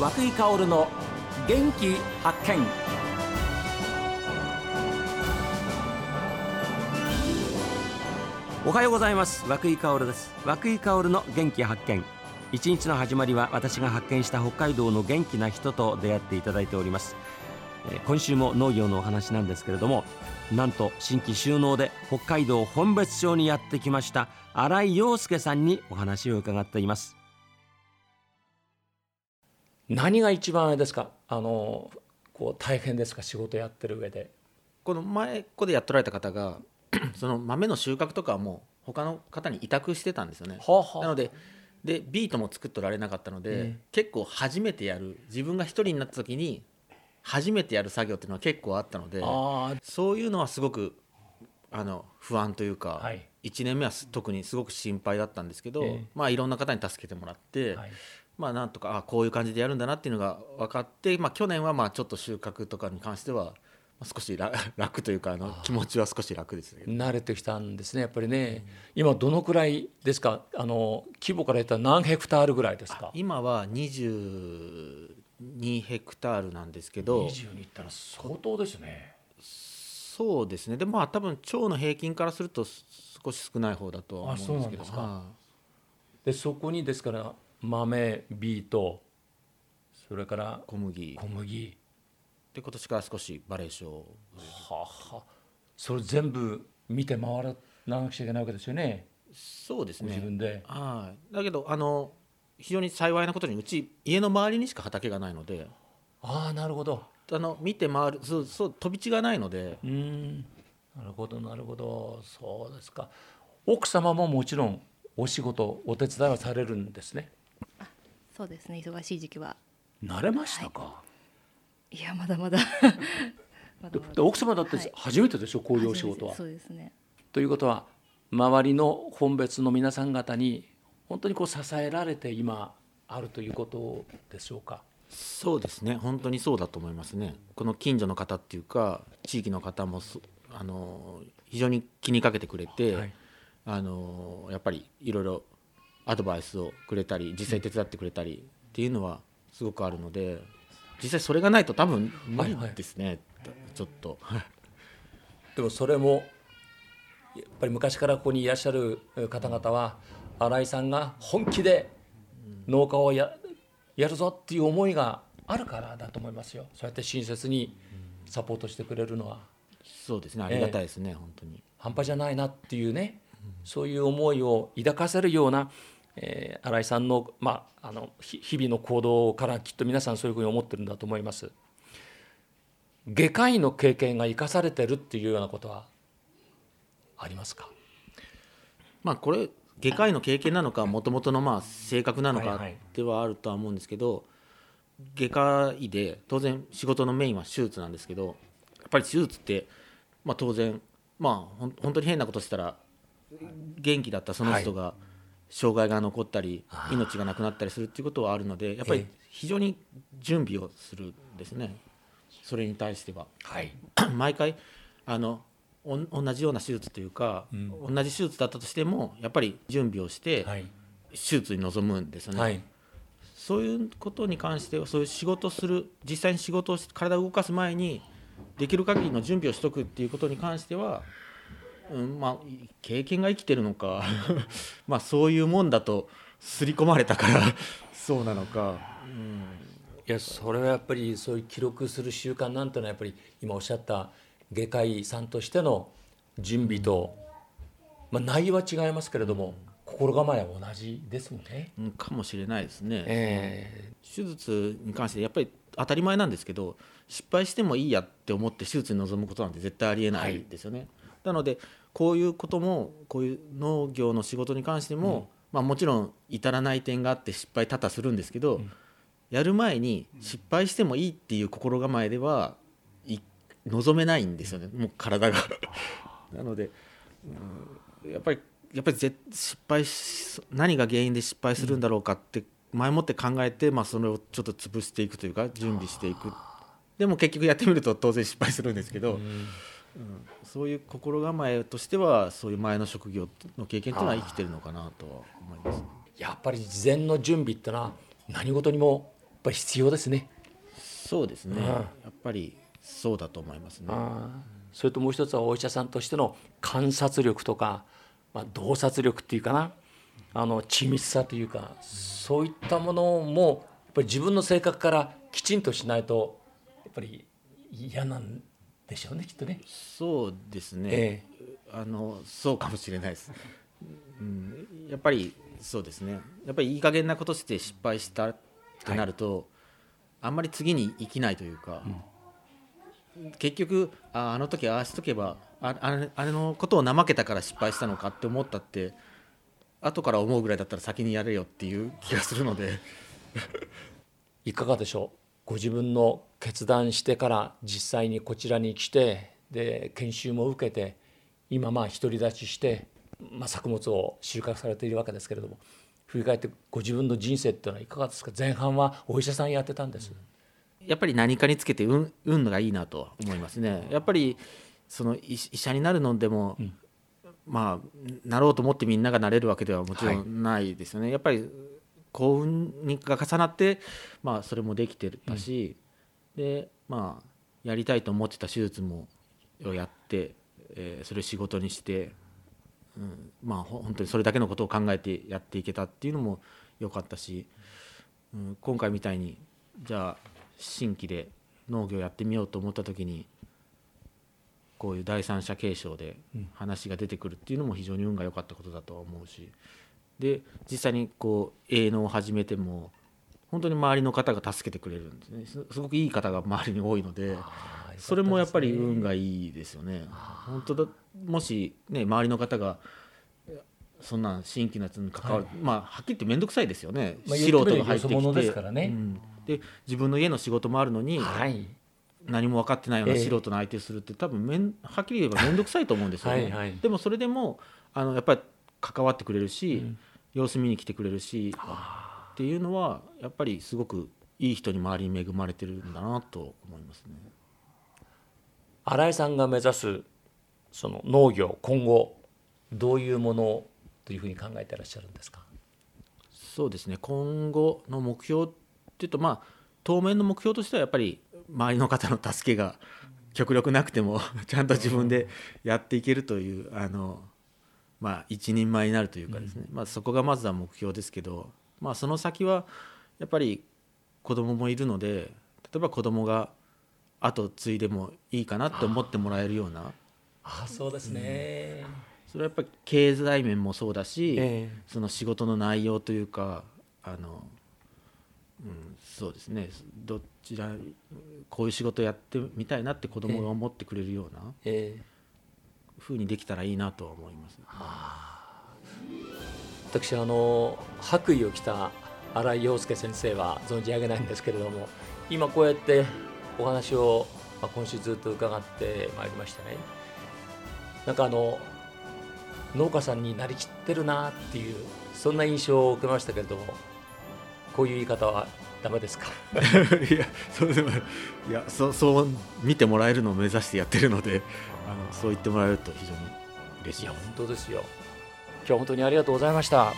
和久井薫の元気発見。おはようございます。和久井薫です。和久井薫の元気発見。一日の始まりは私が発見した北海道の元気な人と出会っていただいております。えー今週も農業のお話なんですけれどもなんと新規収納で北海道本別町にやってきました新井陽介さんにお話を伺っています。何が一番あれですか？あのこう大変ですか？仕事やってる上で。この前ここでやっとられた方が その豆の収穫とかはもう他の方に委託してたんですよね。はあはあ。なのででビートも作っとられなかったので、ええ結構初めてやる自分が一人になった時に初めてやる作業っていうのは結構あったのであそういうのはすごくあの不安というか、はい。1年目はす特にすごく心配だったんですけど、ええ。まあいろんな方に助けてもらって、はいまあなんとかあこういう感じでやるんだなっていうのが分かって、まあ、去年はまあちょっと収穫とかに関してはまあ少し楽 楽というかあの気持ちは少し楽ですね。慣れてきたんですねやっぱりね。今どのくらいですか？あの規模から言ったら何ヘクタールぐらいですか？今は22ヘクタールなんですけど。20にいったら相当ですね。そうですね。でもまあ多分町の平均からすると少し少ない方だとは思うんですけど。あそうなんですか。はでそこにですから豆ビートそれからい小麦。小麦。で今年から少しバレーショーはあはあそれ全部見て回らなくちゃいけないわけですよね。そうですご自ね分で。はい。だけどあの非常に幸いなことにうち家の周りにしか畑がないので。ああなるほど。あの見て回るそうそう飛び地がないので。うーん。なるほどなるほど。そうですか。奥様ももちろんお仕事お手伝いはされるんですねそうですね忙しい時期は。慣れましたか、い。やまだまだ。まだ奥様だってはい。初めてでしょ、こういうお仕事は。そうですね。ということは周りの本別の皆さん方に本当にこう支えられて今あるということでしょうか？そうですね。本当にそうだと思いますね。この近所の方っていうか地域の方もそあの非常に気にかけてくれて、はい。あのやっぱりいろいろアドバイスをくれたり実際手伝ってくれたりっていうのはすごくあるので実際それがないと多分無理ですね、ちょっと。でもそれもやっぱり昔からここにいらっしゃる方々は新井さんが本気で農家をややるぞっていう思いがあるからだと思いますよ。そうやって親切にサポートしてくれるのは。そうですね。ありがたいですね、本当に。半端じゃないなっていうねそういう思いを抱かせるような、えー新井さんの,、まあ、あのひ日々の行動からきっと皆さんそういうふうに思ってるんだと思います。外科医の経験が生かされてるっていうようなことはありますか？まあこれ外科医の経験なのかもともとのまあ性格なのかではあるとは思うんですけど、外科医で当然仕事のメインは手術なんですけどやっぱり手術って、まあ、当然まあ本当に変なことしたら元気だったその人が障害が残ったり、命がなくなったりするっていうことはあるのでやっぱりええ。非常に準備をするんですね。それに対しては。はい。毎回あの同じような手術というか、同じ手術だったとしてもやっぱり準備をしてはい。手術に臨むんですよね、はい。そういうことに関してはそういう仕事をする実際に仕事をし体を動かす前にできる限りの準備をしとくっていうことに関しては、うん、まあ経験が生きてるのか まあそういうもんだと刷り込まれたから そうなのか、うん、いやそれはやっぱりそういう記録する習慣なんてのはやっぱり今おっしゃった外科医さんとしての準備と、まあ、内容は違いますけれども心構えは同じですもんね。うんかもしれないですね。え手術に関してやっぱり当たり前なんですけど失敗してもいいやって思って手術に臨むことなんて絶対ありえないですよね。なのでこういうこともこういう農業の仕事に関しても、まあ、もちろん至らない点があって失敗多々するんですけど、やる前に失敗してもいいっていう心構えではい望めないんですよね。もう体が。なので、うんやっぱりやっぱりぜ失敗し何が原因で失敗するんだろうかって前もって考えて、まあ、それをちょっと潰していくというか準備していく。でも結局やってみると当然失敗するんですけど、うんそういう心構えとしてはそういう前の職業の経験っていうのは生きてるのかなとは思います。やっぱり事前の準備ってのは何事にもぱり必要ですね。そうですね、うんやっぱりそうだと思いますね。それともう一つはお医者さんとしての観察力とか、まあ、洞察力っていうかなあの緻密さというかそういったものもやっぱり自分の性格からきちんとしないとやっぱり嫌なんでしょうねきっとね。そうですね、えあのそうかもしれないです、うん、やっぱりそうですね。やっぱりいい加減なことして失敗したってなると、あんまり次に生きないというか、結局ああの時ああしとけばああれあれのことを怠けたから失敗したのかって思ったって後から思うぐらいだったら先にやれよっていう気がするので。いかがでしょう？ご自分の決断してから実際にこちらに来てで研修も受けて今まあ独り立ちして、まあ、作物を収穫されているわけですけれども振り返ってご自分の人生っていうのはいかがですか？前半はお医者さんやってたんです、やっぱり何かにつけて運運がいいなとは思いますね。やっぱりその医医者になるのでも、まあなろうと思ってみんながなれるわけではもちろんないですよね。やっぱり幸運にが重なって、まあ、それもできてたし、でまあやりたいと思ってた手術もをやって、えーそれを仕事にして、うん、まあほ本当にそれだけのことを考えてやっていけたっていうのも良かったし、うん、今回みたいにじゃあ新規で農業やってみようと思った時にこういう第三者継承で話が出てくるっていうのも非常に運が良かったことだとは思うしで実際にこう営農を始めても本当に周りの方が助けてくれるんですね。すすごくいい方が周りに多いのでそれもやっぱり運がいいですよね。本当だもしね周りの方がそんな新規のやつに関わる、まあはっきり言って面倒くさいですよね、まあ素人が入ってきて。ですからね。うん。で自分の家の仕事もあるのに、はい。何も分かってないようなええ。素人の相手するって多分めんはっきり言えば面倒くさいと思うんですよね。はいはい。でもそれでもあのやっぱり関わってくれるし、様子見に来てくれるしっていうのはやっぱりすごくいい人に周りに恵まれてるんだなと思いますね。新井さんが目指すその農業今後どういうものというふうに考えてらっしゃるんですか？そうですね。今後の目標っていうとまあ当面の目標としてはやっぱり周りの方の助けが極力なくてもちゃんと自分でやっていけるというあのまあ一人前になるというかですね、まあ、そこがまずは目標ですけど、まあ、その先はやっぱり子供もいるので例えば子供が後継いでもいいかなって思ってもらえるような。あそうですね、それはやっぱり経済面もそうだし、ええ。その仕事の内容というかあの、うん、そうですね。どちらこういう仕事やってみたいなって子供が思ってくれるような。ええ風にできたらいいなとは思います。私あの白衣を着た新井陽介先生は存じ上げないんですけれども今こうやってお話を、まあ、今週ずっと伺ってまいりましたねなんかあの農家さんになりきってるなっていうそんな印象を受けましたけれどもこういう言い方はダメですか？いやそうでもいやそうそう見てもらえるのを目指してやってるのであのそう言ってもらえると非常に嬉しいいや。本当ですよ。今日は本当にありがとうございました